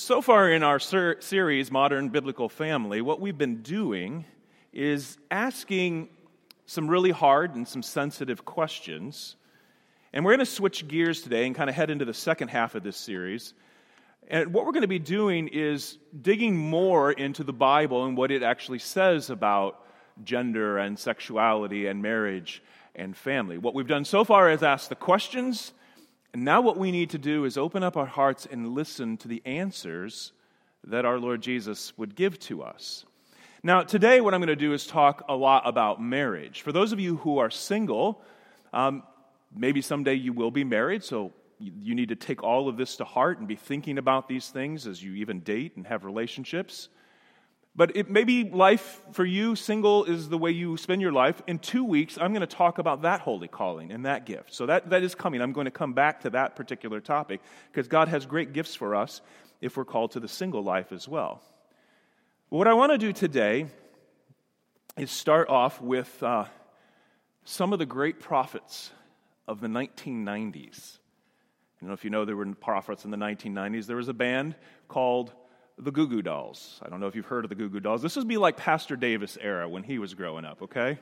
So far in our ser- series, Modern Biblical Family, what we've been doing is asking some really hard and some sensitive questions. And we're going to switch gears today and kind of head into the second half of this series. And what we're going to be doing is digging more into the Bible and what it actually says about gender and sexuality and marriage and family. What we've done so far is ask the questions and now, what we need to do is open up our hearts and listen to the answers that our Lord Jesus would give to us. Now, today, what I'm going to do is talk a lot about marriage. For those of you who are single, um, maybe someday you will be married, so you need to take all of this to heart and be thinking about these things as you even date and have relationships. But it, maybe life for you, single, is the way you spend your life. In two weeks, I'm going to talk about that holy calling and that gift. So that, that is coming. I'm going to come back to that particular topic because God has great gifts for us if we're called to the single life as well. What I want to do today is start off with uh, some of the great prophets of the 1990s. I don't know if you know there were prophets in the 1990s. There was a band called the Goo Goo Dolls. I don't know if you've heard of the Goo Goo Dolls. This would be like Pastor Davis era when he was growing up, okay?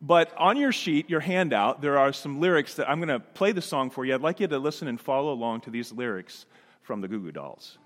But on your sheet, your handout, there are some lyrics that I'm going to play the song for you. I'd like you to listen and follow along to these lyrics from the Goo Goo Dolls.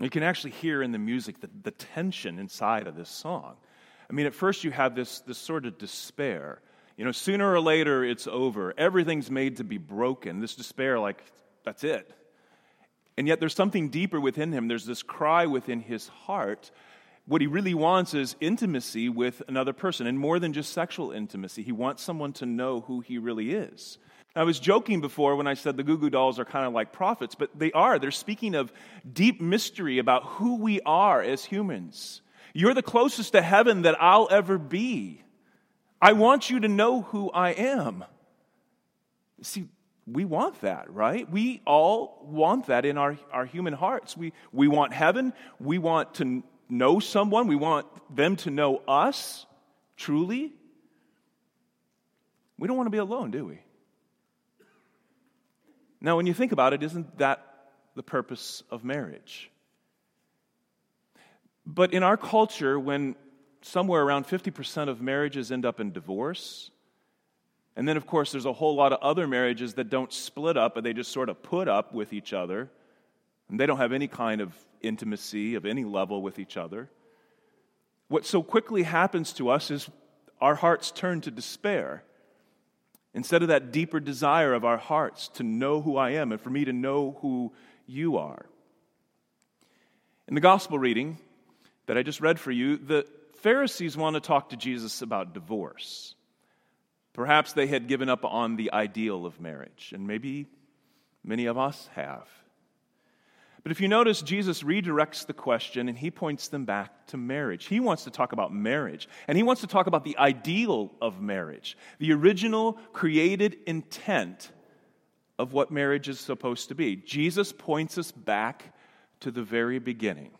You can actually hear in the music the, the tension inside of this song. I mean, at first you have this, this sort of despair. You know, sooner or later it's over. Everything's made to be broken. This despair, like, that's it. And yet there's something deeper within him. There's this cry within his heart. What he really wants is intimacy with another person, and more than just sexual intimacy. He wants someone to know who he really is. I was joking before when I said the Goo Goo Dolls are kind of like prophets, but they are. They're speaking of deep mystery about who we are as humans. You're the closest to heaven that I'll ever be. I want you to know who I am. See, we want that, right? We all want that in our, our human hearts. We, we want heaven. We want to know someone. We want them to know us truly. We don't want to be alone, do we? Now, when you think about it, isn't that the purpose of marriage? But in our culture, when somewhere around 50% of marriages end up in divorce, and then, of course, there's a whole lot of other marriages that don't split up, but they just sort of put up with each other, and they don't have any kind of intimacy of any level with each other. What so quickly happens to us is our hearts turn to despair. Instead of that deeper desire of our hearts to know who I am and for me to know who you are. In the gospel reading that I just read for you, the Pharisees want to talk to Jesus about divorce. Perhaps they had given up on the ideal of marriage, and maybe many of us have. But if you notice, Jesus redirects the question and he points them back to marriage. He wants to talk about marriage, and he wants to talk about the ideal of marriage, the original created intent of what marriage is supposed to be. Jesus points us back to the very beginning.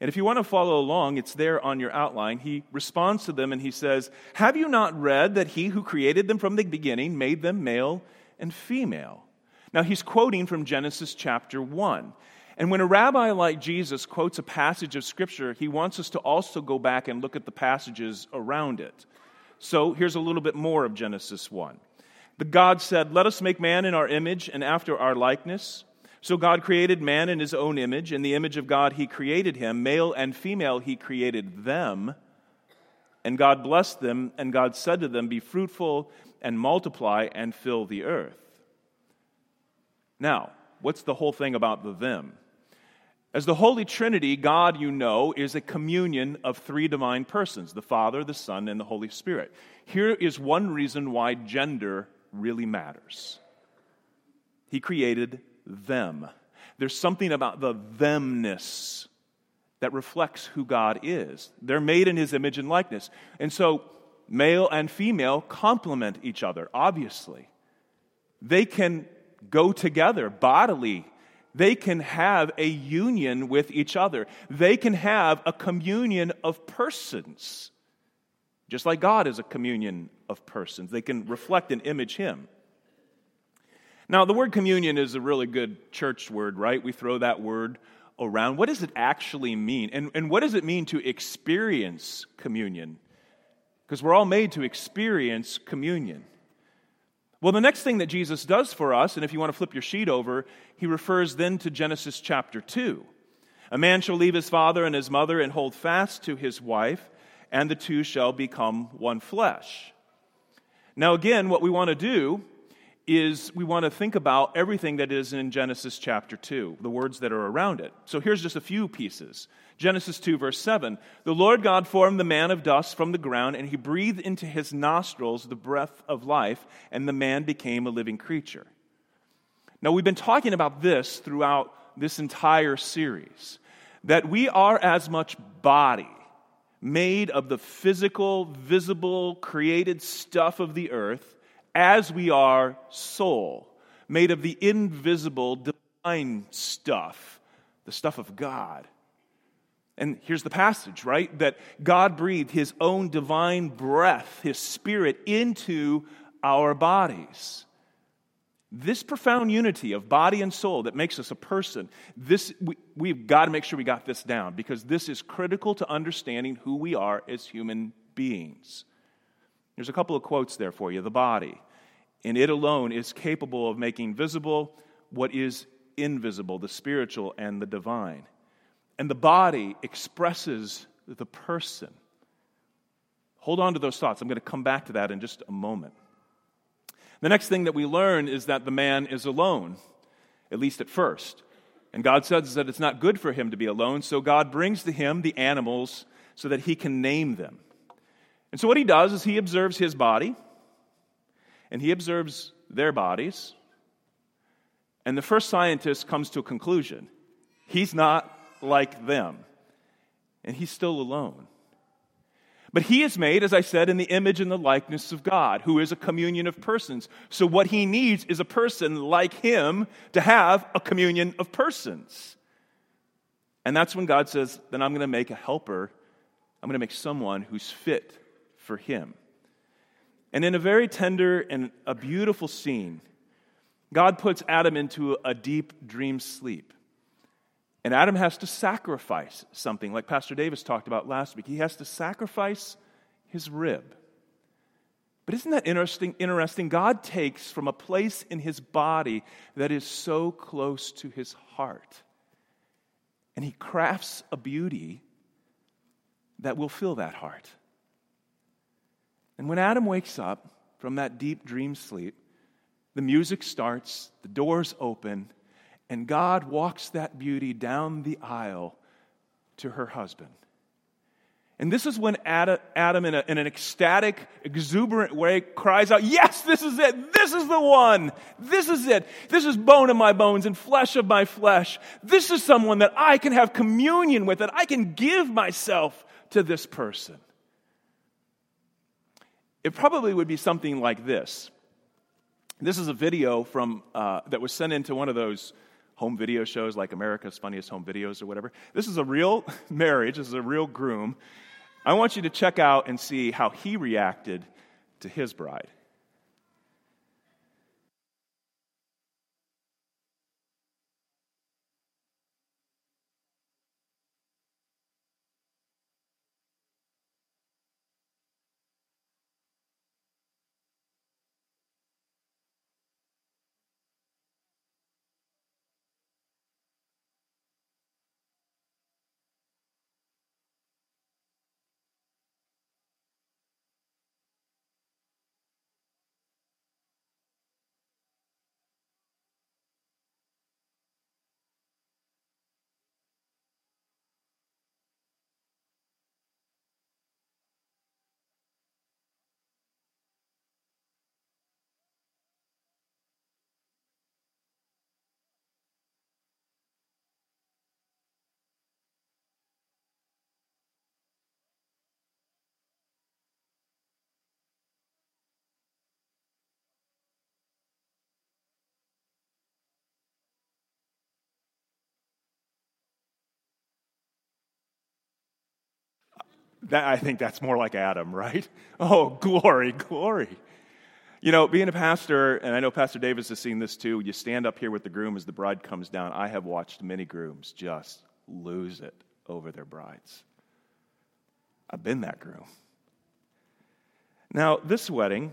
And if you want to follow along, it's there on your outline. He responds to them and he says, Have you not read that he who created them from the beginning made them male and female? Now, he's quoting from Genesis chapter 1. And when a rabbi like Jesus quotes a passage of Scripture, he wants us to also go back and look at the passages around it. So here's a little bit more of Genesis 1. The God said, Let us make man in our image and after our likeness. So God created man in his own image. In the image of God, he created him. Male and female, he created them. And God blessed them, and God said to them, Be fruitful and multiply and fill the earth. Now, what's the whole thing about the them? As the Holy Trinity, God, you know, is a communion of three divine persons the Father, the Son, and the Holy Spirit. Here is one reason why gender really matters He created them. There's something about the themness that reflects who God is. They're made in His image and likeness. And so, male and female complement each other, obviously. They can go together bodily they can have a union with each other. They can have a communion of persons. Just like God is a communion of persons, they can reflect and image Him. Now, the word communion is a really good church word, right? We throw that word around. What does it actually mean? And, and what does it mean to experience communion? Because we're all made to experience communion. Well, the next thing that Jesus does for us, and if you want to flip your sheet over, he refers then to Genesis chapter 2. A man shall leave his father and his mother and hold fast to his wife, and the two shall become one flesh. Now, again, what we want to do is we want to think about everything that is in Genesis chapter 2, the words that are around it. So here's just a few pieces. Genesis 2, verse 7 The Lord God formed the man of dust from the ground, and he breathed into his nostrils the breath of life, and the man became a living creature. Now, we've been talking about this throughout this entire series that we are as much body made of the physical, visible, created stuff of the earth as we are soul, made of the invisible, divine stuff, the stuff of God. And here's the passage, right? That God breathed his own divine breath, his spirit, into our bodies. This profound unity of body and soul that makes us a person, this, we, we've got to make sure we got this down because this is critical to understanding who we are as human beings. There's a couple of quotes there for you. The body and it alone is capable of making visible what is invisible, the spiritual and the divine. And the body expresses the person. Hold on to those thoughts. I'm going to come back to that in just a moment. The next thing that we learn is that the man is alone, at least at first. And God says that it's not good for him to be alone, so God brings to him the animals so that he can name them. And so what he does is he observes his body, and he observes their bodies. And the first scientist comes to a conclusion he's not like them, and he's still alone. But he is made, as I said, in the image and the likeness of God, who is a communion of persons. So, what he needs is a person like him to have a communion of persons. And that's when God says, Then I'm going to make a helper. I'm going to make someone who's fit for him. And in a very tender and a beautiful scene, God puts Adam into a deep dream sleep. And Adam has to sacrifice something, like Pastor Davis talked about last week. He has to sacrifice his rib. But isn't that interesting? Interesting. God takes from a place in his body that is so close to his heart, and he crafts a beauty that will fill that heart. And when Adam wakes up from that deep dream sleep, the music starts, the doors open, and God walks that beauty down the aisle to her husband. And this is when Adam, in, a, in, an ecstatic, exuberant way, cries out, Yes, this is it. This is the one. This is it. This is bone of my bones and flesh of my flesh. This is someone that I can have communion with, that I can give myself to this person it probably would be something like this. This is a video from, uh, that was sent into one of those home video shows like America's Funniest Home Videos or whatever. This is a real marriage, this is a real groom. I want you to check out and see how he reacted to his bride. That, I think that's more like Adam, right? Oh, glory, glory. You know, being a pastor, and I know Pastor Davis has seen this too, you stand up here with the groom as the bride comes down. I have watched many grooms just lose it over their brides. I've been that groom. Now, this wedding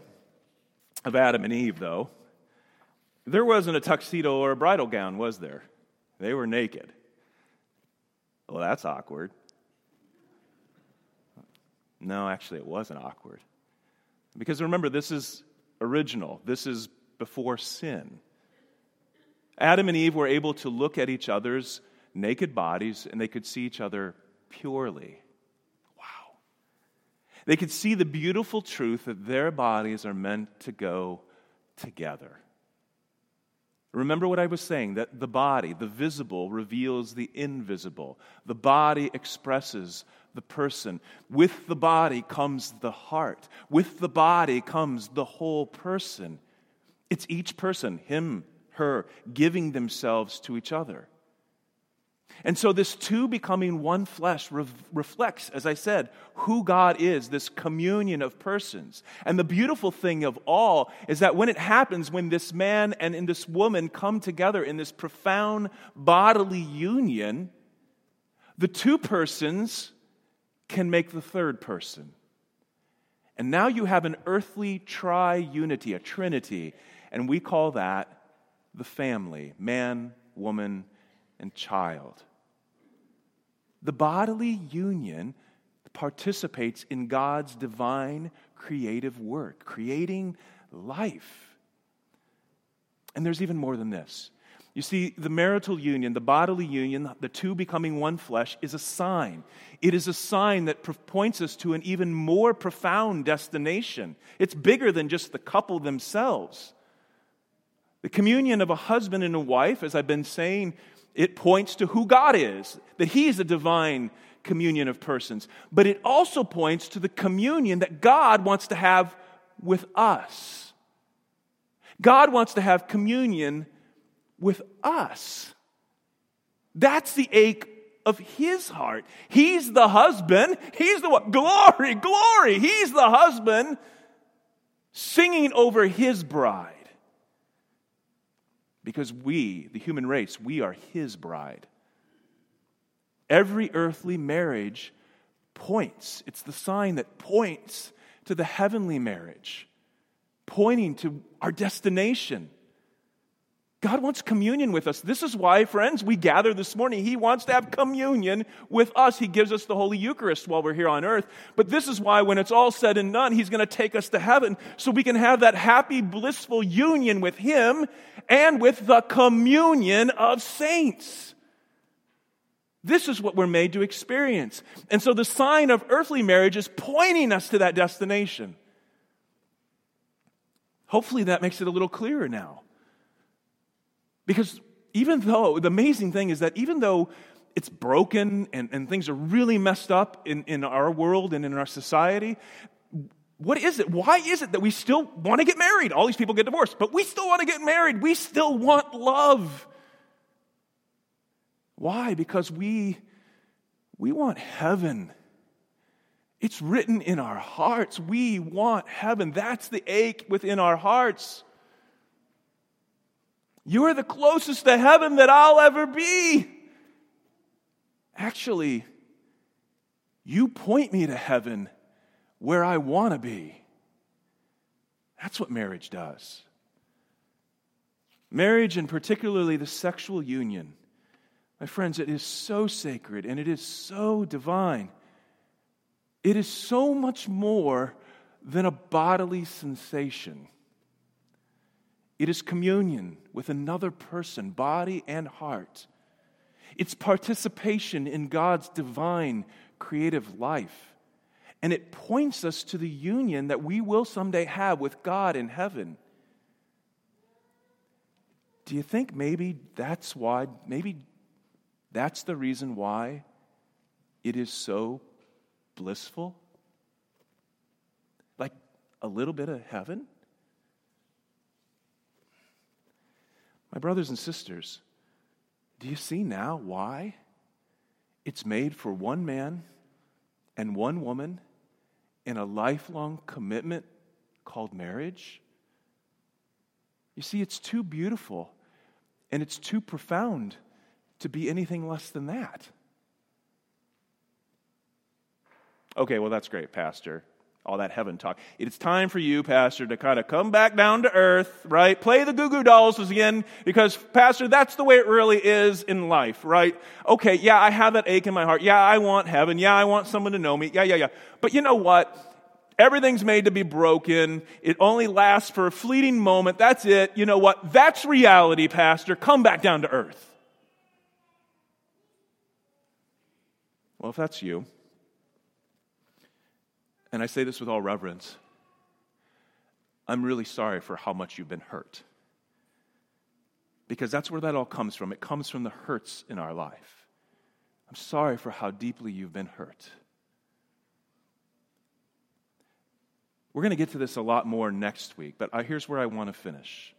of Adam and Eve, though, there wasn't a tuxedo or a bridal gown, was there? They were naked. Well, that's awkward. No, actually, it wasn't awkward. Because remember, this is original, this is before sin. Adam and Eve were able to look at each other's naked bodies and they could see each other purely. Wow. They could see the beautiful truth that their bodies are meant to go together. Remember what I was saying that the body, the visible, reveals the invisible. The body expresses the person. With the body comes the heart. With the body comes the whole person. It's each person, him, her, giving themselves to each other. And so, this two becoming one flesh re- reflects, as I said, who God is, this communion of persons. And the beautiful thing of all is that when it happens, when this man and in this woman come together in this profound bodily union, the two persons can make the third person. And now you have an earthly tri unity, a trinity, and we call that the family man, woman, and child. The bodily union participates in God's divine creative work, creating life. And there's even more than this. You see, the marital union, the bodily union, the two becoming one flesh, is a sign. It is a sign that points us to an even more profound destination. It's bigger than just the couple themselves. The communion of a husband and a wife, as I've been saying it points to who God is, that He's a divine communion of persons. But it also points to the communion that God wants to have with us. God wants to have communion with us. That's the ache of his heart. He's the husband. He's the one. Glory, glory. He's the husband singing over his bride. Because we, the human race, we are his bride. Every earthly marriage points, it's the sign that points to the heavenly marriage, pointing to our destination. God wants communion with us. This is why, friends, we gather this morning. He wants to have communion with us. He gives us the Holy Eucharist while we're here on earth. But this is why, when it's all said and done, He's going to take us to heaven so we can have that happy, blissful union with Him and with the communion of saints. This is what we're made to experience. And so the sign of earthly marriage is pointing us to that destination. Hopefully, that makes it a little clearer now. Because even though, the amazing thing is that even though it's broken and, and things are really messed up in, in our world and in our society, what is it? Why is it that we still want to get married? All these people get divorced, but we still want to get married. We still want love. Why? Because we, we want heaven. It's written in our hearts. We want heaven. That's the ache within our hearts. You are the closest to heaven that I'll ever be. Actually, you point me to heaven where I want to be. That's what marriage does. Marriage, and particularly the sexual union, my friends, it is so sacred and it is so divine. It is so much more than a bodily sensation. It is communion with another person, body and heart. It's participation in God's divine creative life. And it points us to the union that we will someday have with God in heaven. Do you think maybe that's why, maybe that's the reason why it is so blissful? Like a little bit of heaven? My brothers and sisters, do you see now why it's made for one man and one woman in a lifelong commitment called marriage? You see, it's too beautiful and it's too profound to be anything less than that. Okay, well, that's great, Pastor. All that heaven talk. It's time for you, Pastor, to kind of come back down to earth, right? Play the Goo Goo Dolls again, because, Pastor, that's the way it really is in life, right? Okay, yeah, I have that ache in my heart. Yeah, I want heaven. Yeah, I want someone to know me. Yeah, yeah, yeah. But you know what? Everything's made to be broken. It only lasts for a fleeting moment. That's it. You know what? That's reality, Pastor. Come back down to earth. Well, if that's you, and I say this with all reverence, I'm really sorry for how much you've been hurt. Because that's where that all comes from. It comes from the hurts in our life. I'm sorry for how deeply you've been hurt. We're going to get to this a lot more next week, but here's where I want to finish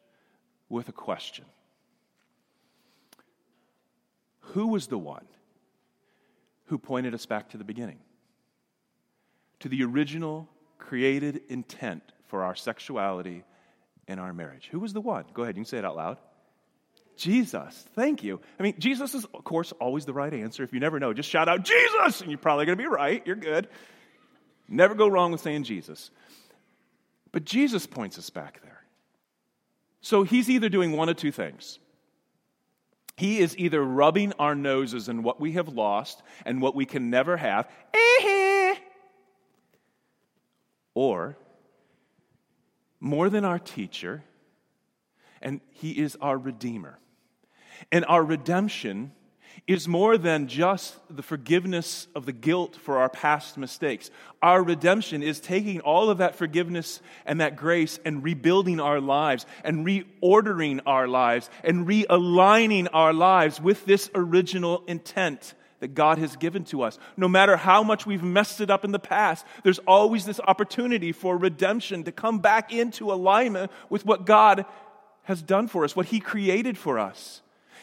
with a question Who was the one who pointed us back to the beginning? To the original created intent for our sexuality and our marriage. Who was the one? Go ahead, you can say it out loud. Jesus. Thank you. I mean, Jesus is, of course, always the right answer. If you never know, just shout out Jesus, and you're probably going to be right. You're good. Never go wrong with saying Jesus. But Jesus points us back there. So he's either doing one of two things. He is either rubbing our noses in what we have lost and what we can never have, or more than our teacher, and he is our redeemer. And our redemption is more than just the forgiveness of the guilt for our past mistakes. Our redemption is taking all of that forgiveness and that grace and rebuilding our lives and reordering our lives and realigning our lives with this original intent that God has given to us. No matter how much we've messed it up in the past, there's always this opportunity for redemption to come back into alignment with what God has done for us, what He created for us.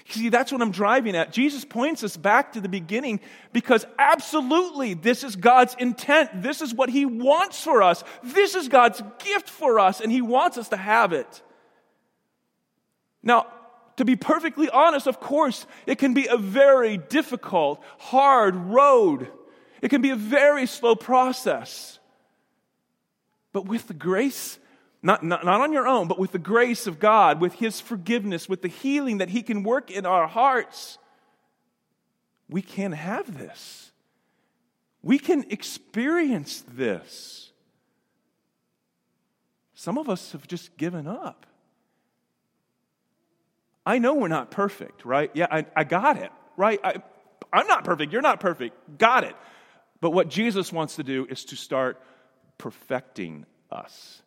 See, that's what I'm driving at. Jesus points us back to the beginning because absolutely this is God's intent. This is what He wants for us. This is God's gift for us, and He wants us to have it. Now, to be perfectly honest, of course, it can be a very difficult, hard road. It can be a very slow process. But with the grace not, not, not on your own, but with the grace of God, with His forgiveness, with the healing that He can work in our hearts, we can have this. We can experience this. Some of us have just given up. I know we're not perfect, right? Yeah, I, I got it, right? I, I'm not perfect. You're not perfect. Got it. But what Jesus wants to do is to start perfecting us.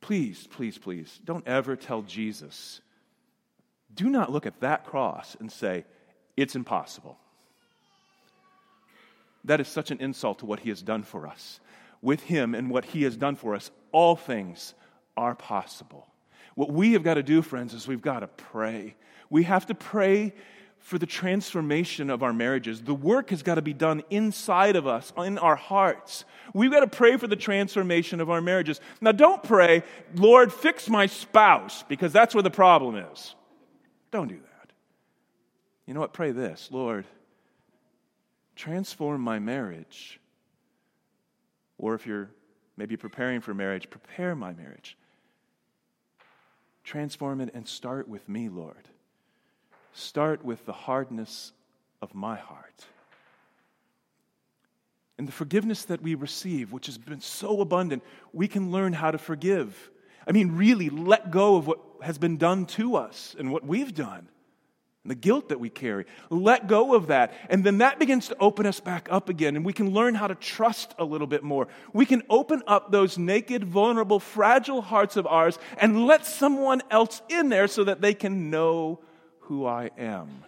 Please, please, please, don't ever tell Jesus, do not look at that cross and say, it's impossible. That is such an insult to what he has done for us. With him and what he has done for us, all things are possible. What we have got to do, friends, is we've got to pray. We have to pray for the transformation of our marriages. The work has got to be done inside of us, in our hearts. We've got to pray for the transformation of our marriages. Now, don't pray, Lord, fix my spouse, because that's where the problem is. Don't do that. You know what? Pray this Lord, transform my marriage. Or if you're maybe preparing for marriage, prepare my marriage. Transform it and start with me, Lord. Start with the hardness of my heart. And the forgiveness that we receive, which has been so abundant, we can learn how to forgive. I mean, really let go of what has been done to us and what we've done the guilt that we carry. Let go of that. And then that begins to open us back up again, and we can learn how to trust a little bit more. We can open up those naked, vulnerable, fragile hearts of ours and let someone else in there so that they can know who I am,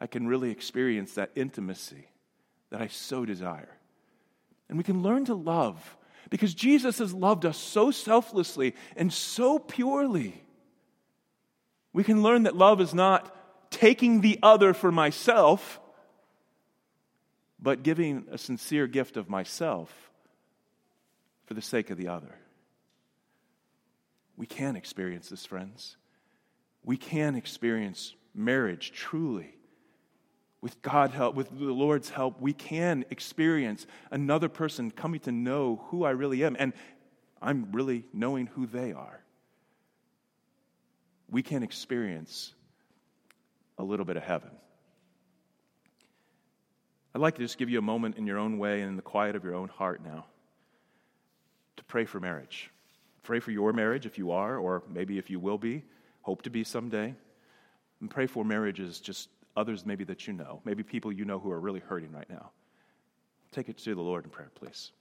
I can really experience that intimacy that I so desire. And we can learn to love because Jesus has loved us so selflessly and so purely. We can learn that love is not taking the other for myself, but giving a sincere gift of myself for the sake of the other. We can experience this, friends. We can experience marriage truly. With God help, with the Lord's help, we can experience another person coming to know who I really am, and I'm really knowing who they are. We can experience a little bit of heaven. I'd like to just give you a moment in your own way and in the quiet of your own heart now to pray for marriage. Pray for your marriage if you are, or maybe if you will be, hope to be someday. And pray for marriages, just others maybe that you know, maybe people you know who are really hurting right now. Take it to the Lord in prayer, please.